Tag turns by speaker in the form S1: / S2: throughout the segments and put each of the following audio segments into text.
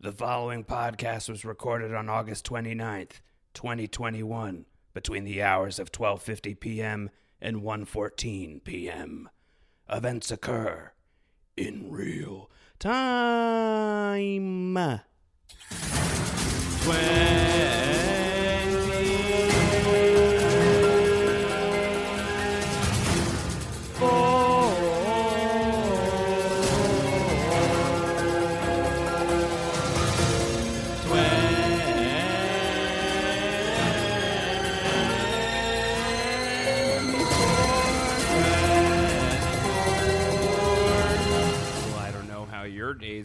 S1: The following podcast was recorded on August 29th, 2021, between the hours of 12:50 p.m. and 1:14 p.m. Events occur in real time. Well,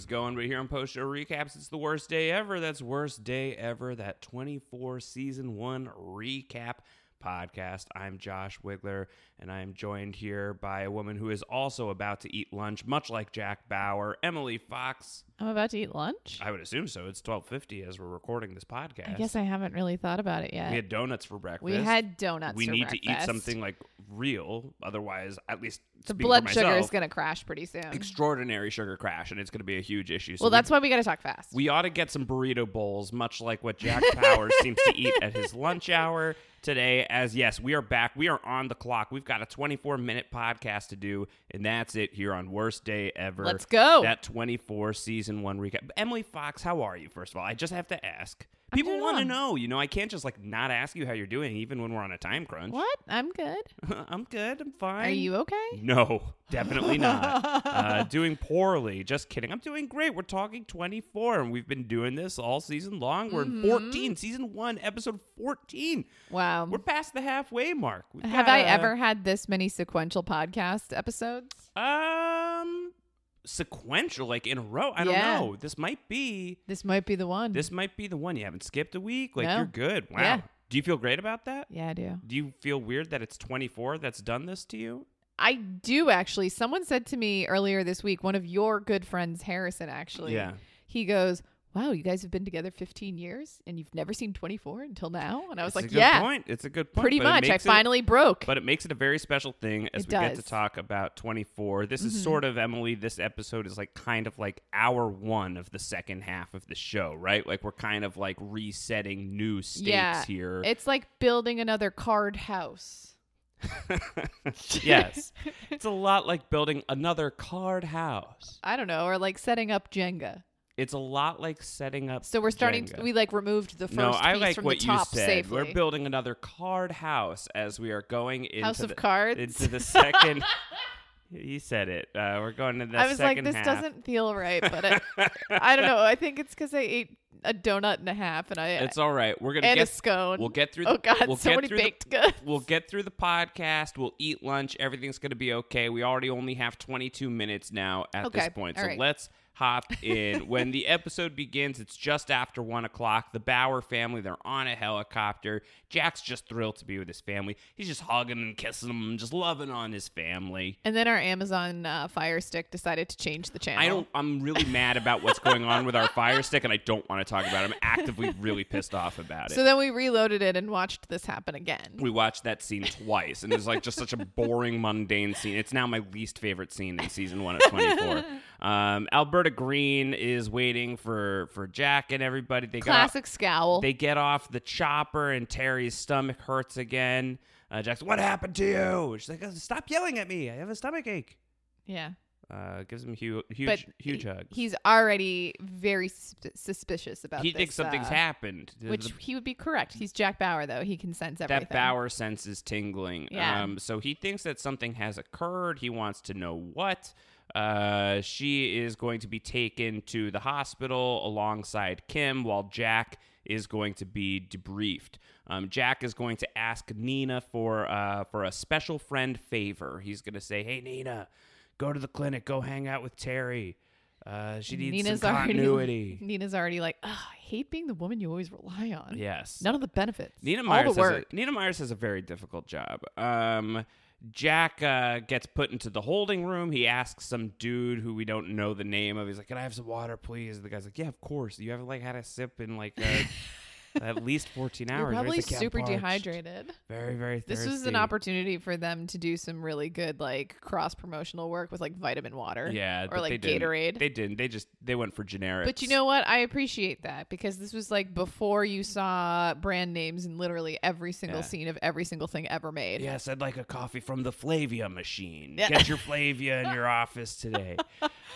S1: going, but here on Post Show Recaps, it's the worst day ever. That's worst day ever. That 24 season one recap podcast. I'm Josh Wigler, and I am joined here by a woman who is also about to eat lunch, much like Jack Bauer, Emily Fox.
S2: I'm about to eat lunch.
S1: I would assume so. It's 12:50 as we're recording this podcast.
S2: I guess I haven't really thought about it yet.
S1: we had donuts for breakfast.
S2: We had donuts.
S1: We need to eat something like real, otherwise, at least
S2: The blood
S1: for
S2: sugar is going to crash pretty soon.
S1: extraordinary sugar crash, and it's going to be a huge issue. So
S2: well,
S1: we-
S2: that's why we got to talk fast.
S1: we ought to get some burrito bowls, much like what Jack Powers seems to eat at his lunch hour today. As yes, we are back. We are on the clock. We've got a 24 minute podcast to do, and that's it here on Worst Day Ever.
S2: Let's go.
S1: That 24 season one recap. Emily Fox, how are you? First of all, I just have to ask. People want to know. You know, I can't just like not ask you how you're doing, even when we're on a time crunch.
S2: what? I'm good.
S1: I'm good. I'm fine.
S2: Are you okay?
S1: No, definitely not. uh, doing poorly. Just kidding. I'm doing great. We're talking 24, and we've been doing this all season long. We're
S2: Mm-hmm.
S1: in 14, season one, episode 14.
S2: Wow.
S1: We're past the halfway mark. We've
S2: Have
S1: got,
S2: I
S1: uh,
S2: ever had this many sequential podcast episodes?
S1: Um, sequential, like in a row. I
S2: Yeah.
S1: don't know. This might be.
S2: This might be the one.
S1: This might be the one. You haven't skipped a week. Like
S2: No.
S1: you're good. Wow.
S2: Yeah.
S1: Do you feel great about that?
S2: yeah, I do.
S1: Do you feel weird that it's 24 that's done this to you?
S2: I do actually. Someone said to me earlier this week, one of your good friends, Harrison, actually.
S1: Yeah.
S2: He goes, Wow, you guys have been together 15 years and you've never seen 24 until now? And I was
S1: It's
S2: like,
S1: a good
S2: Yeah,
S1: point. It's a good point.
S2: pretty much. I
S1: it-
S2: finally broke.
S1: But it makes it a very special thing as
S2: It
S1: we get to.
S2: Mm-hmm.
S1: talk about 24. This is sort of, Emily, this episode is like kind of like hour one of the second half of the show, right? Like we're kind of like resetting new stakes
S2: yeah,
S1: here.
S2: It's like building another card house.
S1: yes. It's a lot like building another card house.
S2: I don't know, or like setting up Jenga.
S1: It's a lot like setting up.
S2: So we're starting.
S1: Jenga.
S2: To, we like removed the first
S1: no, I
S2: piece
S1: like
S2: from
S1: what
S2: the top
S1: you said.
S2: safely.
S1: We're building another card house as we are going into
S2: House of
S1: the,
S2: Cards?
S1: into the second. you said it. Uh, we're going to the
S2: I was like, this
S1: half.
S2: doesn't feel right, but I, I don't know. I think it's because I ate a donut and a half, and I
S1: It's all right. We're gonna
S2: and
S1: get
S2: a scone.
S1: We'll get through.
S2: Oh God,
S1: we'll
S2: so
S1: get
S2: many
S1: through the-
S2: baked goods.
S1: We'll get through the podcast. We'll eat lunch. Everything's gonna be okay. We already only have 22 minutes now at this point, so
S2: right.
S1: let's hop in. when the episode begins, it's just after one o'clock. The Bauer family they're on a helicopter. Jack's just thrilled to be with his family. He's just hugging and kissing them, just loving on his family.
S2: And then our Amazon uh, Fire Stick decided to change the channel.
S1: I don't. I'm really mad about what's going on with our Fire Stick, and I don't want to talk about it. I'm actively really pissed off about it.
S2: So then we reloaded it and watched this happen again.
S1: we watched that scene twice, and it's like just such a boring, mundane scene. It's now my least favorite scene in season one of 24. Um, Alberta Green is waiting for for Jack and everybody. They
S2: Classic scowl.
S1: they get off the chopper, and Terry's stomach hurts again. Uh, Jack's, what happened to you? She's like, "Oh, stop yelling at me. I have a stomach ache.
S2: Yeah.
S1: Uh, gives him huge, huge,
S2: but
S1: huge
S2: he-
S1: hugs.
S2: He's already very sus- suspicious about
S1: he
S2: this,
S1: thinks something's
S2: uh,
S1: happened.
S2: Which
S1: the-
S2: he would be correct. He's Jack Bauer, though. He can sense everything.
S1: that Bauer sense is tingling.
S2: Yeah.
S1: Um, so he thinks that something has occurred. He wants to know what. Uh, she is going to be taken to the hospital alongside Kim, while Jack is going to be debriefed. Um, Jack is going to ask Nina for uh, for a special friend favor. He's going to say, "Hey, Nina, go to the clinic. Go hang out with Terry. Uh, she needs
S2: Nina's
S1: some
S2: already
S1: continuity."
S2: Nina's already like, I hate being the woman you always rely on.
S1: yes.
S2: None of the benefits.
S1: Nina
S2: All
S1: Myers,
S2: the
S1: has
S2: work.
S1: a, Nina Myers has a very difficult job. Um, Jack uh, gets put into the holding room. He asks some dude who we don't know the name of. He's like, "Can I have some water, please?" The guy's like, "Yeah, of course." You haven't like had a sip in like uh, at least fourteen hours.
S2: You're probably
S1: He's like, "Yeah, I'm
S2: super
S1: parched."
S2: dehydrated.
S1: Very, very.
S2: This was an opportunity for them to do some really good like cross promotional work with like vitamin water.
S1: Yeah,
S2: or like
S1: they didn't.
S2: Gatorade.
S1: They didn't. They just they went for generic.
S2: But you know what? I appreciate that because this was like before you saw brand names in literally every single
S1: Yeah.
S2: scene of every single thing ever made.
S1: Yes, I'd like a coffee from the Flavia machine.
S2: Yeah.
S1: Get your Flavia in your office today.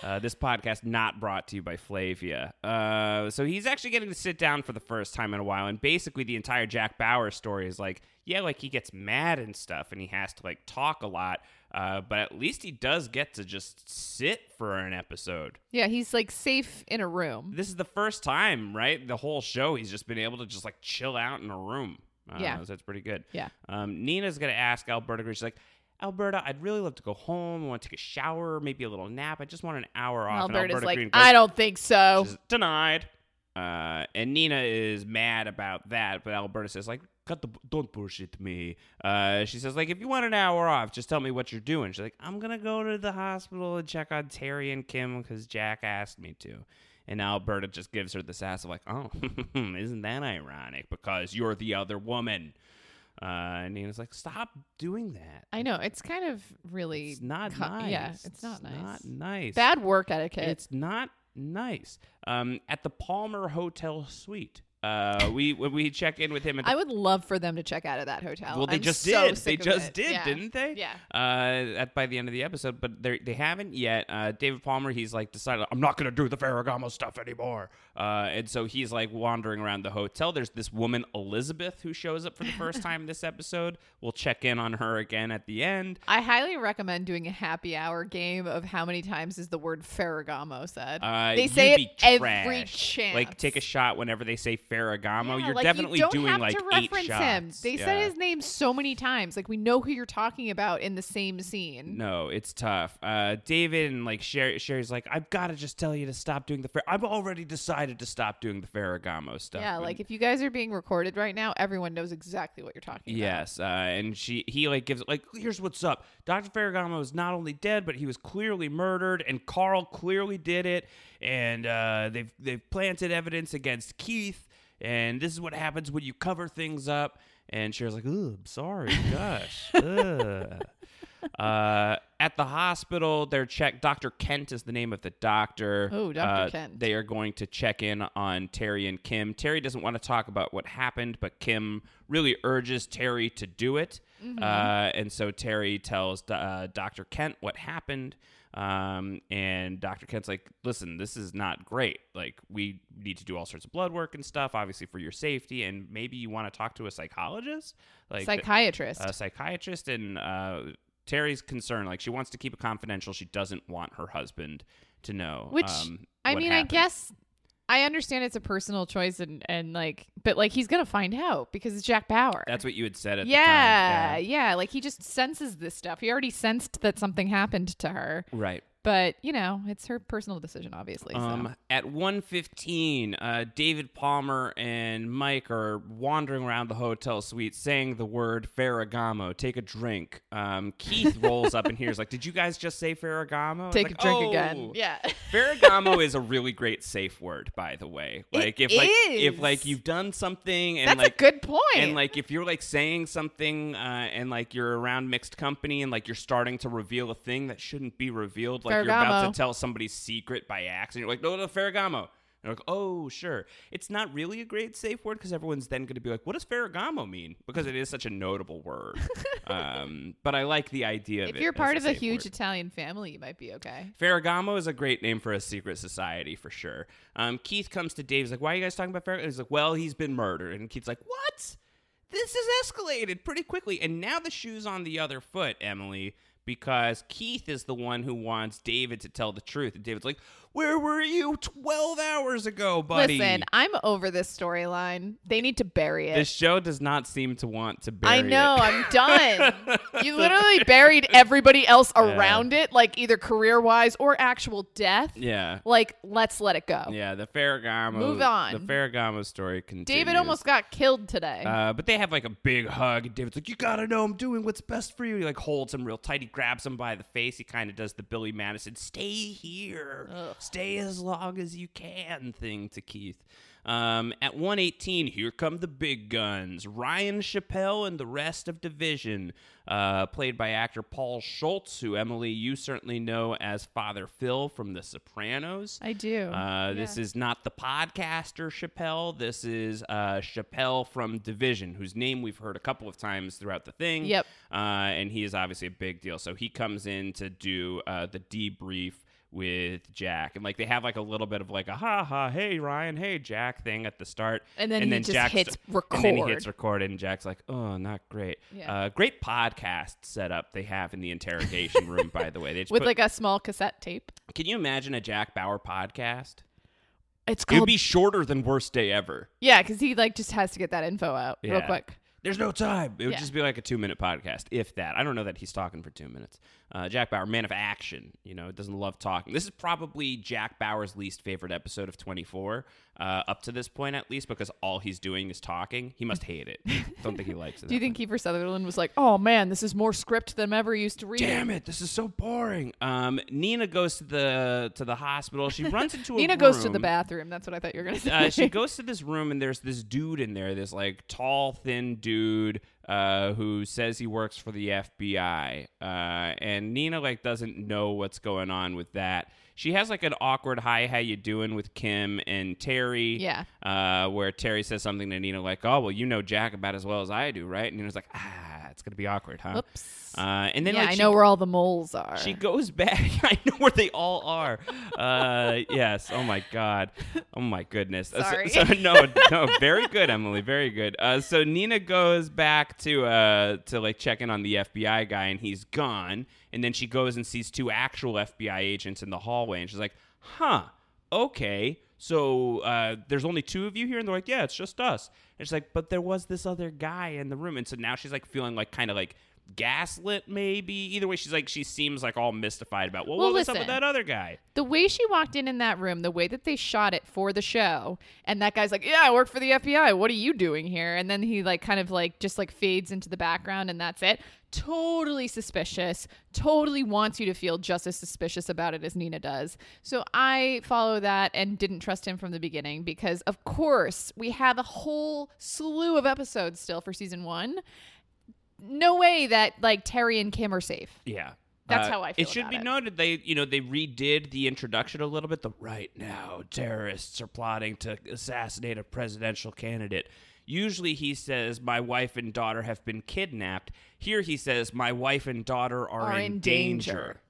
S1: Uh, this podcast not brought to you by Flavia. Uh, so he's actually getting to sit down for the first time in a while, and basically the entire Jack Bauer story is like, yeah, like he gets mad and stuff, and he has to like talk a lot. Uh, but at least he does get to just sit for an episode.
S2: Yeah, he's like safe in a room.
S1: This is the first time, right? The whole show, he's just been able to just like chill out in a room. Uh,
S2: Yeah.
S1: so that's pretty good.
S2: Yeah.
S1: Um, Nina's gonna ask Alberta. She's like, Alberta, I'd really love to go home. I want to take a shower, maybe a little nap. I just want an hour off.
S2: Alberta's
S1: Alberta
S2: like,
S1: Green goes,
S2: I don't think so.
S1: Denied. Uh, and Nina is mad about that, but Alberta says like, "Cut the don't bullshit me." Uh, she says like, "If you want an hour off, just tell me what you're doing." She's like, "I'm gonna go to the hospital and check on Terry and Kim because Jack asked me to." And Alberta just gives her this ass of like, "Oh, isn't that ironic? Because you're the other woman." Uh, and Nina's like, "Stop doing that.
S2: I know it's kind of really
S1: It's not
S2: co-
S1: nice.
S2: Yeah, it's not nice.
S1: Not nice.
S2: Bad work etiquette.
S1: It's not nice. Um, at the Palmer Hotel Suite, uh, we when we check in with him at the
S2: I would love for them to check out of that hotel.
S1: well, they
S2: I'm
S1: just
S2: so
S1: did. They just
S2: it.
S1: did,
S2: Yeah.
S1: didn't they?
S2: Yeah.
S1: Uh, at by the end of the episode, but they they haven't yet. Uh, David Palmer, he's like decided I'm not gonna do the Ferragamo stuff anymore. Uh, and so he's like wandering around the hotel. There's this woman Elizabeth who shows up for the first time this episode. We'll check in on her again at the end.
S2: I highly recommend doing a happy hour game of how many times is the word Ferragamo said.
S1: Uh,
S2: they say it
S1: trash.
S2: every chance.
S1: Like take a shot whenever they say Ferragamo.
S2: Yeah,
S1: You're
S2: like,
S1: definitely
S2: you
S1: doing like eight shots.
S2: him. They said his name so many times. Like we know who you're talking about in the same scene.
S1: No, it's tough. Uh, David and like Sherry, Sherry's like, I've got to just tell you to stop doing the. Fer- I've already decided to stop doing the Ferragamo stuff.
S2: Yeah,
S1: And-
S2: like if you guys are being recorded right now, everyone knows exactly what you're talking about.
S1: Yes, uh, and she he like gives like here's what's up. Dr. Ferragamo is not only dead, but he was clearly murdered, and Carl clearly did it, and uh, they've they've planted evidence against Keith, and this is what happens when you cover things up. And Cher's like, "Oh, I'm sorry, gosh." Uh, at the hospital, they're check. Dr. Kent is the name of the doctor.
S2: Oh, Dr.
S1: Uh,
S2: Kent.
S1: They are going to check in on Terry and Kim. Terry doesn't want to talk about what happened, but Kim really urges Terry to do it.
S2: Mm-hmm.
S1: Uh, and so Terry tells uh, Dr. Kent what happened. Um, and Dr. Kent's like, listen, this is not great. Like, we need to do all sorts of blood work and stuff, obviously for your safety. And maybe you want to talk to a psychologist, like
S2: Psychiatrist.
S1: a psychiatrist. And uh, Terry's concerned, like, she wants to keep it confidential. She doesn't want her husband to know.
S2: Which
S1: um,
S2: I mean,
S1: happened.
S2: I guess I understand it's a personal choice and and like, but like he's gonna find out because it's Jack Bauer.
S1: that's what you had said at
S2: yeah,
S1: the time.
S2: yeah, Like he just senses this stuff. He already sensed that something happened to her,
S1: Right.
S2: But you know, it's her personal decision, obviously. so.
S1: Um, at 1.15, uh, David Palmer and Mike are wandering around the hotel suite saying the word Ferragamo. Take a drink. Um, Keith rolls up and hears like, "Did you guys just say Ferragamo?"
S2: Take
S1: like,
S2: a drink
S1: "Oh."
S2: again. Yeah.
S1: Ferragamo is a really great safe word, by the way.
S2: It
S1: Like if like if like you've done something and
S2: That's
S1: like
S2: a good point.
S1: and like if you're like saying something uh, and like you're around mixed company and like you're starting to reveal a thing that shouldn't be revealed, like you're about to tell somebody's secret by accident, you're like, no, no, Ferragamo. And like, oh, sure. It's not really a great safe word because everyone's then going to be like, what does Ferragamo mean? Because it is such a notable word. um, but I like the idea of
S2: If you're part of a huge
S1: word.
S2: Italian family, you might be okay.
S1: Ferragamo is a great name for a secret society for sure. Um, Keith comes to Dave. He's like, "Why are you guys talking about Ferragamo?" He's like, "Well, he's been murdered." And Keith's like, "What? This has escalated pretty quickly." And now the shoe's on the other foot, Emily, because Keith is the one who wants David to tell the truth. And David's like, "Where were you 12 hours ago, buddy?"
S2: Listen, I'm over this storyline. They need to bury it.
S1: the show does not seem to want to bury it.
S2: I know,
S1: it.
S2: I'm done. you literally buried everybody else around it, like either career wise or actual death.
S1: yeah.
S2: Like, let's let it go.
S1: Yeah, the Ferragamo.
S2: Move on.
S1: The Ferragamo story continues.
S2: David almost got killed today.
S1: Uh, but they have like a big hug. And David's like, "You gotta know I'm doing what's best for you." He like holds him real tight. He grabs him by the face. He kind of does the Billy Madison "Stay here, stay as long as you can" thing to Keith. Um, at 118, here come the big guns. Ryan Chappelle and the rest of Division, uh, played by actor Paul Schulze, who Emily you certainly know as Father Phil from The Sopranos.
S2: I do.
S1: Uh, This is not the podcaster Chappelle. This is uh, Chappelle from Division, whose name we've heard a couple of times throughout the thing.
S2: Yep.
S1: Uh, and he is obviously a big deal. So he comes in to do uh, the debrief with Jack, and like they have like a little bit of like a ha ha, hey Ryan, hey Jack thing at the start,
S2: And then he just
S1: Jack
S2: hits record,
S1: and then he hits record, and Jack's like, oh, not great.
S2: Yeah.
S1: Uh, great podcast setup they have in the interrogation room, by the way. They just
S2: With
S1: put-
S2: like a small cassette tape.
S1: can you imagine a Jack Bauer podcast?
S2: It's
S1: It'd be shorter than Worst Day Ever.
S2: Yeah, because he like just has to get that info out real quick.
S1: There's no time. It would
S2: Yeah.
S1: just be like a two minute podcast, if that. I don't know that he's talking for two minutes. Uh, Jack Bauer, man of action, you know, doesn't love talking. This is probably Jack Bauer's least favorite episode of 24, uh, up to this point at least, because all he's doing is talking. He must hate it. don't think he likes it.
S2: Do you think Kiefer Sutherland was like, "Oh man, this is more script than I'm ever used to reading"?
S1: Damn it! This is so boring. Um, Nina goes to the to the hospital. She runs into a
S2: Nina goes to the bathroom. That's what I thought you were gonna say.
S1: uh, she goes to this room and there's this dude in there, this like tall, thin dude uh, who says he works for the FBI. Uh, and Nina like doesn't know what's going on with that. She has like an awkward "Hi, how you doing?" with Kim and Terry.
S2: Yeah.
S1: Uh, where Terry says something to Nina like, "Oh, well, you know Jack about as well as I do, right?" And Nina's like, "Ah, it's gonna be awkward, huh?"
S2: Whoops.
S1: Uh, and then
S2: yeah,
S1: like,
S2: I
S1: she
S2: know where all the moles are.
S1: she goes back. I know where they all are. Uh, yes. Oh my God. Oh my goodness. Uh, so-
S2: Sorry.
S1: So, no, no. Very good, Emily. Very good. Uh, so Nina goes back to uh to like check in on the FBI guy, and he's gone. And then she goes and sees two actual FBI agents in the hallway, and she's like, "Huh? Okay." So uh, there's only two of you here, and they're like, "Yeah, it's just us." And she's like, "But there was this other guy in the room," and so now she's like feeling like kind of like gaslit, maybe. Either way, she's like she seems like all mystified about. Well,
S2: Well,
S1: what was up with
S2: listen.
S1: that other guy?
S2: the way she walked in in that room, the way that they shot it for the show, and that guy's like, "Yeah, I work for the FBI. What are you doing here?" And then he like kind of like just like fades into the background, and that's it. Totally suspicious. Totally wants you to feel just as suspicious about it as Nina does. So I follow that and didn't trust him from the beginning because, of course, we have a whole slew of episodes still for season one. No way that like Terry and Kim are safe.
S1: Yeah.
S2: That's
S1: Uh,
S2: how I feel
S1: It should be
S2: it.
S1: noted they, you know, they redid the introduction a little bit. The right now terrorists are plotting to assassinate a presidential candidate. Usually he says, "My wife and daughter have been kidnapped." Here he says, "My wife and daughter are,
S2: Are
S1: in,
S2: in
S1: danger.
S2: danger.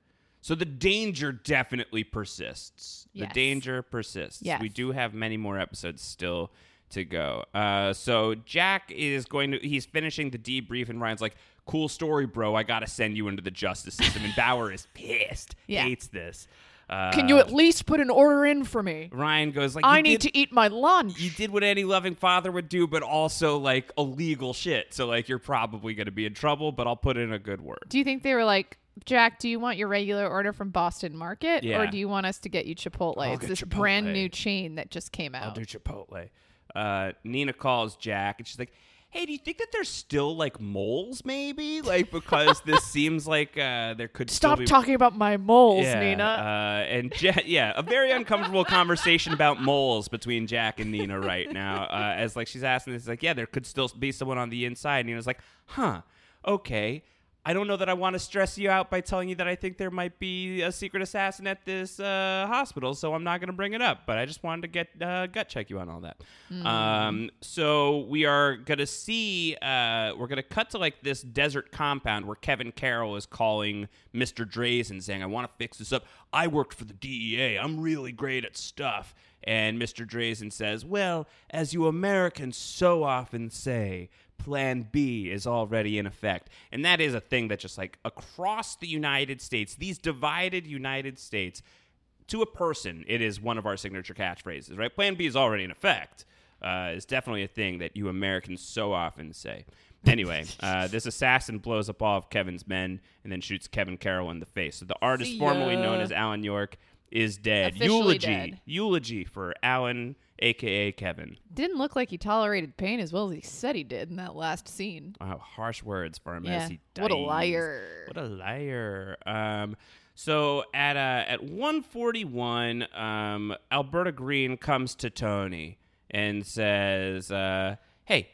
S1: So the danger definitely persists. The danger persists.
S2: Yes.
S1: We do have many more episodes still to go. Uh, so Jack is going to he's finishing the debrief and Ryan's like, "Cool story, bro. I got to send you into the justice system." And Bauer is pissed.
S2: Yeah.
S1: Hates this. Uh,
S2: Can you at least put an order in for me?
S1: Ryan goes like,
S2: I need
S1: did-
S2: to eat my lunch.
S1: you did what any loving father would do, but also like illegal shit. So like you're probably going to be in trouble, but I'll put in a good word.
S2: do you think they were like, Jack, do you want your regular order from Boston Market?
S1: Yeah.
S2: Or do you want us to get you Chipotle?
S1: I'll
S2: it's this
S1: Chipotle.
S2: brand new chain that just came out.
S1: I'll do Chipotle. Uh, Nina calls Jack and she's like, "Hey, do you think that there's still like moles? Maybe like because this seems like uh, there could
S2: Stop
S1: still be-
S2: talking about my moles,
S1: yeah,
S2: Nina.
S1: Uh, and Ja- yeah, a very uncomfortable conversation about moles between Jack and Nina right now. Uh, as like she's asking this, like, yeah, there could still be someone on the inside. And Nina's like, huh, okay. I don't know that I want to stress you out by telling you that I think there might be a secret assassin at this uh, hospital, so I'm not going to bring it up. But I just wanted to get uh, gut check you on all that. Um, so we are going to see, uh, we're going to cut to like this desert compound where Kevin Carroll is calling Mr. Drazen saying, I want to fix this up. I worked for the DEA. I'm really great at stuff. And Mr. Drazen says, Well, as you Americans so often say, Plan B is already in effect. And that is a thing that just like across the United States, these divided United States, to a person, it is one of our signature catchphrases, right? Plan B is already in effect. Uh, is definitely a thing that you Americans so often say. Anyway, uh, this assassin blows up all of Kevin's men and then shoots Kevin Carroll in the face. So the artist formerly known as Alan York is dead.
S2: Officially
S1: eulogy,
S2: dead.
S1: eulogy for Alan, aka Kevin.
S2: Didn't look like he tolerated pain as well as he said he did in that last scene.
S1: Wow, harsh words for him
S2: Yeah.
S1: as he dies.
S2: What a liar.
S1: What a liar. Um, so at uh, at 141, um, Alberta Green comes to Tony and says, uh, "Hey,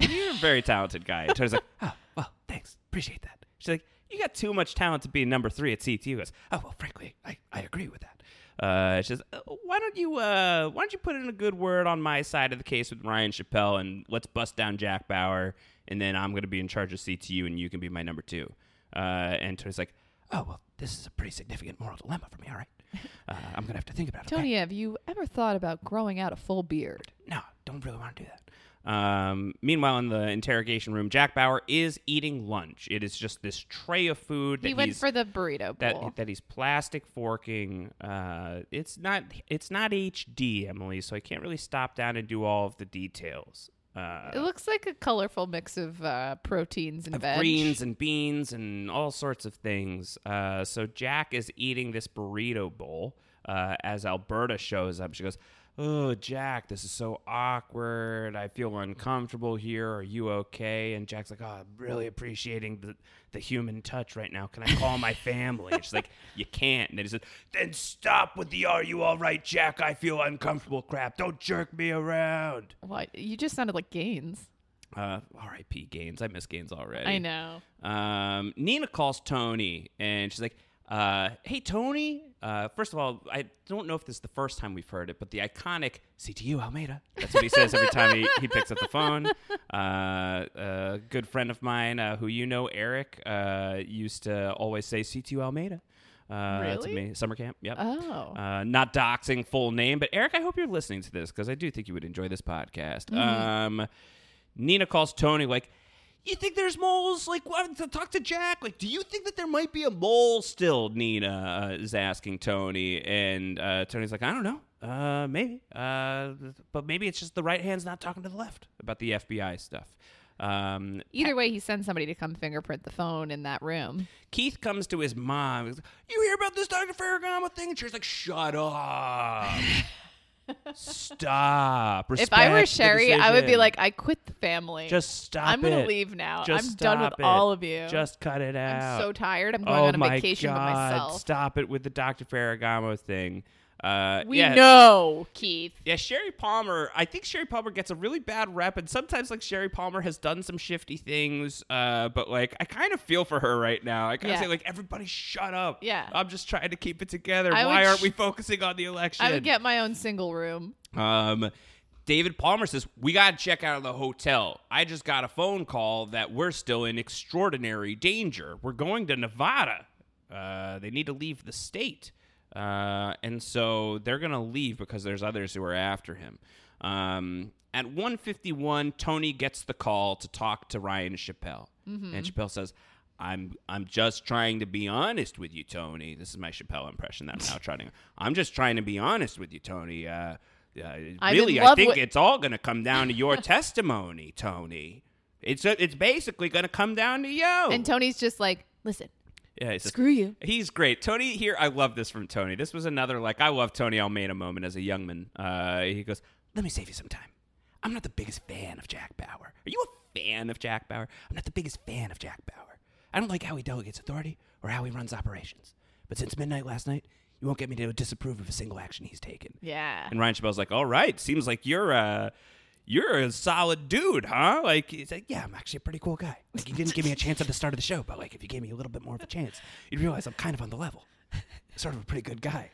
S1: you're a very talented guy." And Tony's like, "Oh, well, thanks, appreciate that." She's like, "You got too much talent to be number three at CTU." He goes, "Oh, well, frankly, I, I agree with that." Uh, she says, "Uh, "Why don't you uh, why don't you put in a good word on my side of the case with Ryan Chappelle and let's bust down Jack Bauer, and then I'm going to be in charge of CTU and you can be my number two. Uh, and Tony's like, "Oh well, this is a pretty significant moral dilemma for me. All right, uh, I'm going to have to think about it." okay?"
S2: Tony, have you ever thought about growing out a full beard?
S1: no, don't really want to do that. Um, meanwhile, in the interrogation room, Jack Bauer is eating lunch. It is just this tray of food that
S2: He went
S1: he's
S2: for the burrito
S1: that
S2: bowl.
S1: that he's plastic forking. Uh, it's not it's not HD, Emily, so I can't really stop down and do all of the details. Uh,
S2: it looks like a colorful mix of uh, proteins and
S1: of
S2: veg.
S1: greens and beans and all sorts of things. Uh, so Jack is eating this burrito bowl uh, as Alberta shows up. She goes, "Oh, Jack, this is so awkward. I feel uncomfortable here. Are you okay?" And Jack's like, "Oh, I'm really appreciating the the human touch right now. Can I call my family?" And she's like, "You can't." And then he says, "Then stop with the "Are you all right, Jack? I feel uncomfortable." Crap. Don't jerk me around.
S2: What? You just sounded like Gaines.
S1: Uh, R.I.P. Gaines. I miss Gaines already.
S2: I know.
S1: Um, Nina calls Tony and she's like, uh, "Hey Tony, uh, first of all, I don't know if this is the first time we've heard it, but the iconic CTU Almeida. That's what he says every time he, he picks up the phone. Uh, a good friend of mine uh, who you know, Eric, uh, used to always say CTU Almeida. Uh, To
S2: Really?
S1: me, summer camp. Yep.
S2: Oh.
S1: Uh, not doxing full name, but Eric, I hope you're listening to this because I do think you would enjoy this podcast. Um, Nina calls Tony like, "You think there's moles? Like, talk to Jack? Like, do you think that there might be a mole still?" Nina uh, is asking Tony, and uh, Tony's like, "I don't know, uh, maybe, uh, but maybe it's just the right hand's not talking to the left about the FBI stuff." Um,
S2: Either way, he sends somebody to come fingerprint the phone in that room.
S1: Keith comes to his mom. You hear about this Dr. Ferragamo thing? And she's like, shut up. stop.
S2: if I were Sherry, I would be like, I quit the family.
S1: just stop
S2: I'm gonna
S1: it.
S2: leave now.
S1: Just
S2: I'm done with
S1: it.
S2: all of you.
S1: Just cut it out.
S2: I'm so tired. I'm going
S1: oh
S2: on a vacation
S1: God.
S2: with myself.
S1: Stop it with the Dr. Ferragamo thing. Uh,
S2: We
S1: yeah,
S2: know, Keith.
S1: Yeah, Sherry Palmer. I think Sherry Palmer gets a really bad rep, and sometimes like Sherry Palmer has done some shifty things. Uh, but like I kind of feel for her right now. I kind of
S2: Yeah.
S1: say like everybody shut up.
S2: Yeah.
S1: I'm just trying to keep it together.
S2: I
S1: Why aren't
S2: sh-
S1: we focusing on the election?
S2: I would get my own single room.
S1: Um, David Palmer says, We got to check out of the hotel. I just got a phone call that we're still in extraordinary danger. We're going to Nevada. Uh, they need to leave the state. Uh, and so they're going to leave because there's others who are after him. Um, at 151, Tony gets the call to talk to Ryan Chappelle. And Chappelle says, I'm I'm just trying to be honest with you, Tony. This is my Chappelle impression that I'm now trying to. I'm just trying to be honest with you, Tony. Uh, uh, really, I think it's all going to come down to your testimony, Tony. It's it's basically going to come down to you.
S2: And Tony's just like, listen,
S1: yeah, he says-
S2: screw you.
S1: He's great. Tony here, I love this from Tony. This was another like I love Tony Almeida moment as a young man. Uh, he goes, "Let me save you some time. I'm not the biggest fan of Jack Bauer. Are you a fan of Jack Bauer? I'm not the biggest fan of Jack Bauer. I don't like how he delegates authority or how he runs operations. But since midnight last night, you won't get me to disapprove of a single action he's taken.
S2: Yeah.
S1: And Ryan Chappelle's like, "All right, seems like you're uh, you're a solid dude, huh? Like he's like, yeah, I'm actually a pretty cool guy. Like you didn't give me a chance at the start of the show, but like if you gave me a little bit more of a chance, you'd realize I'm kind of on the level. Sort of a pretty good guy.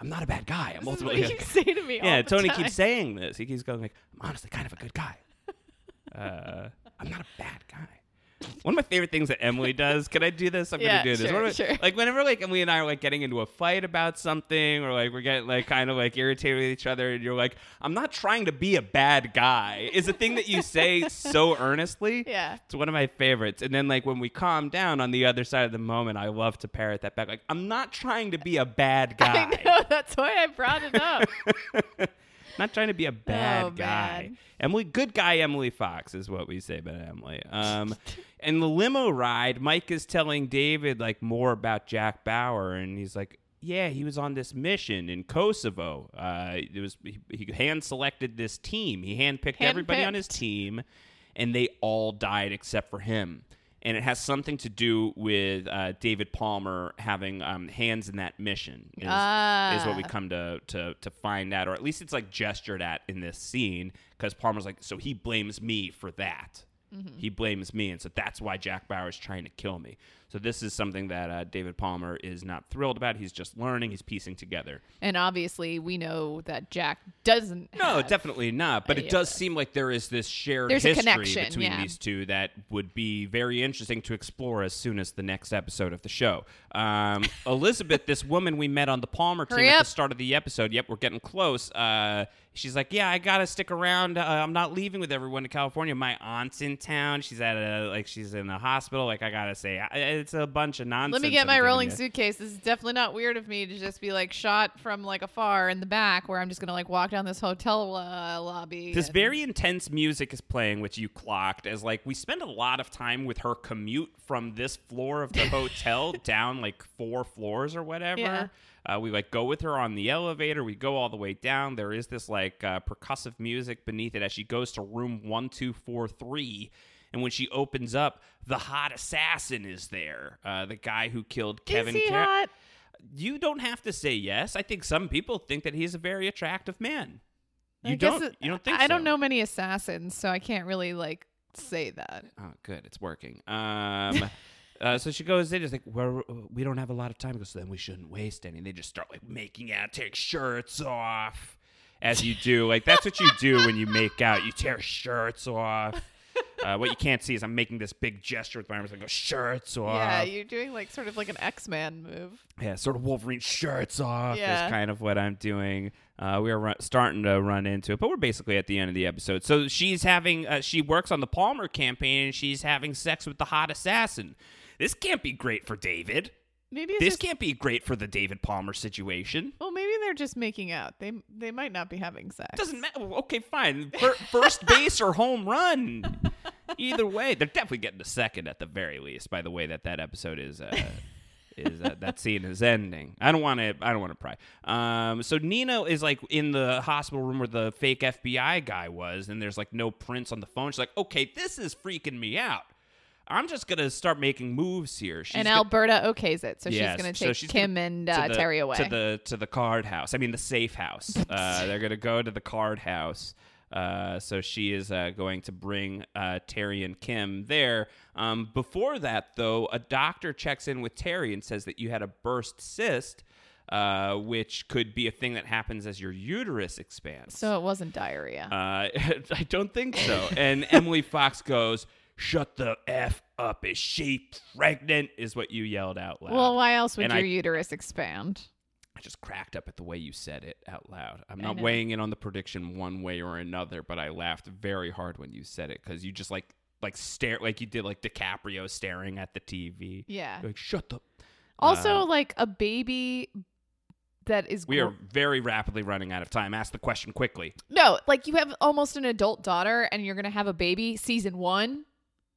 S1: I'm not a bad guy. I'm
S2: is what
S1: ultimately
S2: you
S1: a
S2: say to me.
S1: yeah, Tony
S2: time.
S1: keeps saying this. He keeps going like, "I'm honestly kind of a good guy. Uh, I'm not a bad guy." One of my favorite things that Emily does. Can I do this? I'm
S2: Yeah,
S1: gonna do this.
S2: sure,
S1: my-
S2: sure.
S1: Like whenever like Emily and I are like getting into a fight about something, or like we're getting like kind of like irritated with each other, and you're like, "I'm not trying to be a bad guy." Is a thing that you say so earnestly.
S2: Yeah.
S1: It's one of my favorites. And then like when we calm down on the other side of the moment, I love to parrot that back. Like, I'm not trying to be a bad guy.
S2: I know. That's why I brought it up.
S1: Not trying to be a bad
S2: Oh,
S1: guy.
S2: man.
S1: Emily, good guy Emily Fox is what we say about Emily. Um, in the limo ride, Mike is telling David like more about Jack Bauer, and he's like, "Yeah, he was on this mission in Kosovo. Uh, it was he, he hand selected this team. He handpicked everybody on his team, and they all died except for him." And it has something to do with uh, David Palmer having um, hands in that mission. Is, is what we
S2: Ah.
S1: come to, to to find out, or at least it's like gestured at in this scene, because Palmer's like, so he blames me for that.
S2: Mm-hmm.
S1: He blames me, and so that's why Jack Bauer is trying to kill me. So this is something that uh, David Palmer is not thrilled about. He's just learning. He's piecing together.
S2: And obviously, we know that Jack doesn't.
S1: No, definitely not. But it does
S2: this.
S1: seem like there is this shared
S2: There's
S1: history
S2: connection,
S1: between
S2: yeah.
S1: these two that would be very interesting to explore as soon as the next episode of the show. Um, Elizabeth, this woman we met on the Palmer team
S2: Hurry
S1: at the start of the episode. Yep, we're getting close. Uh, she's like, "Yeah, I gotta stick around. Uh, I'm not leaving with everyone to California. My aunt's in town. She's at a like she's in a hospital. Like I gotta say, I- it's a bunch of nonsense.
S2: Let me get my rolling
S1: you."
S2: suitcase. This is definitely not weird of me to just be like shot from like afar in the back, where I'm just gonna like walk down this hotel uh, lobby.
S1: This
S2: and-
S1: very intense music is playing, which you clocked as like we spend a lot of time with her commute from this floor of the hotel down like four floors or whatever.
S2: Yeah.
S1: Uh, we like go with her on the elevator. We go all the way down. There is this like uh, percussive music beneath it as she goes to room one two four three. And when she opens up, the hot assassin is there. Uh, the guy who killed Kevin.
S2: Is he
S1: Car-
S2: hot?
S1: You don't have to say yes. I think some people think that he's a very attractive man. You
S2: I
S1: don't.
S2: it-
S1: you don't think
S2: I
S1: so?
S2: don't know many assassins, so I can't really like say that.
S1: Oh, good. It's working. Um, uh, so she goes in, just like, well, we don't have a lot of time. Goes, so then we shouldn't waste any. And they just start like making out, take shirts off, as you do. Like that's what you do when you make out. You tear shirts off. Uh, what you can't see is I'm making this big gesture with my arms. I go shirts off.
S2: Yeah, you're doing like sort of like an X Man move.
S1: Yeah, sort of Wolverine shirts off
S2: Yeah.
S1: is kind of what I'm doing. Uh, we are run- starting to run into it, but we're basically at the end of the episode. So she's having, uh, she works on the Palmer campaign, and she's having sex with the hot assassin. This can't be great for David.
S2: Maybe
S1: This
S2: just,
S1: can't be great for the David Palmer situation.
S2: well, maybe they're just making out. They they might not be having sex.
S1: Doesn't matter. Okay, fine. First base or home run. Either way, they're definitely getting a second at the very least. By the way, that that episode is. Uh, is uh, that scene is ending? I don't want to. I don't want to pry. Um, so Nina is like in the hospital room where the fake FBI guy was, and there's like no prints on the phone. She's like, "Okay, this is freaking me out. I'm just gonna start making moves here." She's
S2: and
S1: go-
S2: Alberta okays it, so
S1: Yes,
S2: she's going to
S1: so
S2: take
S1: she's
S2: Kim
S1: gonna-
S2: and uh,
S1: the-
S2: Terry away.
S1: to the to the card house. I mean the safe house. uh, they're gonna go to the card house. Uh, so she is uh, going to bring uh, Terry and Kim there. Um, before that, though, a doctor checks in with Terry and says that you had a burst cyst, uh, which could be a thing that happens as your uterus expands.
S2: so it wasn't diarrhea.
S1: Uh, I don't think so. And Emily Fox goes, "Shut the f up! Is she pregnant?" Is what you yelled out loud.
S2: well, why else would
S1: and
S2: your
S1: I-
S2: uterus expand?
S1: I just cracked up at the way you said it out loud. I'm not weighing in on the prediction one way or another, but I laughed very hard when you said it because you just like like stare like you did like DiCaprio staring at the TV.
S2: Yeah.
S1: You're like shut the.
S2: Also,
S1: Uh,
S2: like a baby that is
S1: We are very rapidly running out of time. Ask the question quickly.
S2: no, like you have almost an adult daughter, and you're gonna have a baby season one.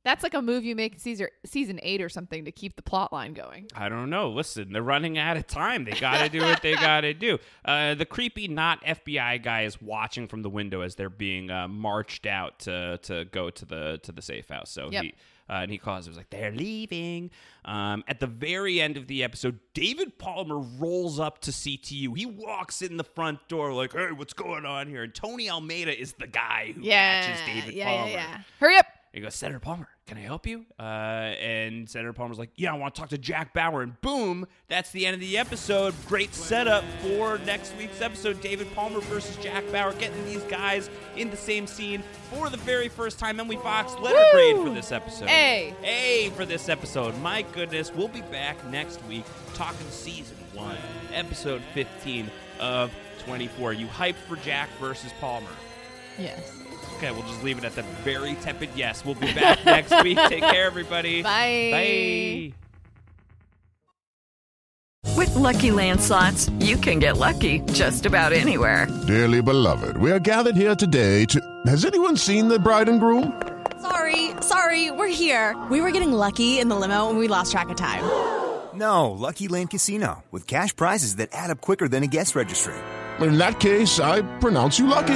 S2: That's like a move you make in season season eight or something to keep the plot line going.
S1: I don't know. Listen, they're running out of time. They got to do what they got to do. Uh, the creepy, not FBI guy is watching from the window as they're being uh, marched out to to go to the to the safe house. So
S2: Yep.
S1: he. Uh, and he calls. It was like they're leaving. Um, at the very end of the episode, David Palmer rolls up to CTU. He walks in the front door like, "Hey, what's going on here?" And Tony Almeida is the guy who
S2: Yeah,
S1: matches David
S2: yeah,
S1: Palmer.
S2: yeah, yeah. Hurry up!
S1: He goes, Senator Palmer, can I help you? Uh, and Senator Palmer's like, Yeah, I want to talk to Jack Bauer. And boom, that's the end of the episode. Great setup for next week's episode. David Palmer versus Jack Bauer, getting these guys in the same scene for the very first time. Emily Fox, letter
S2: Woo!
S1: grade for this episode.
S2: A.
S1: A for this episode. My goodness, we'll be back next week talking season one, episode 15 of 24. You hyped for Jack versus Palmer?
S2: Yes.
S1: Okay, we'll just leave it at the very tepid yes. We'll be back next week. Take care, everybody.
S2: Bye.
S1: Bye.
S3: With Lucky Land slots, you can get lucky just about anywhere.
S4: Dearly beloved, we are gathered here today to. Has anyone seen the bride and groom?
S5: Sorry, sorry, we're here. We were getting lucky in the limo and we lost track of time.
S6: No, Lucky Land Casino, with cash prizes that add up quicker than a guest registry.
S4: In that case, I pronounce you lucky.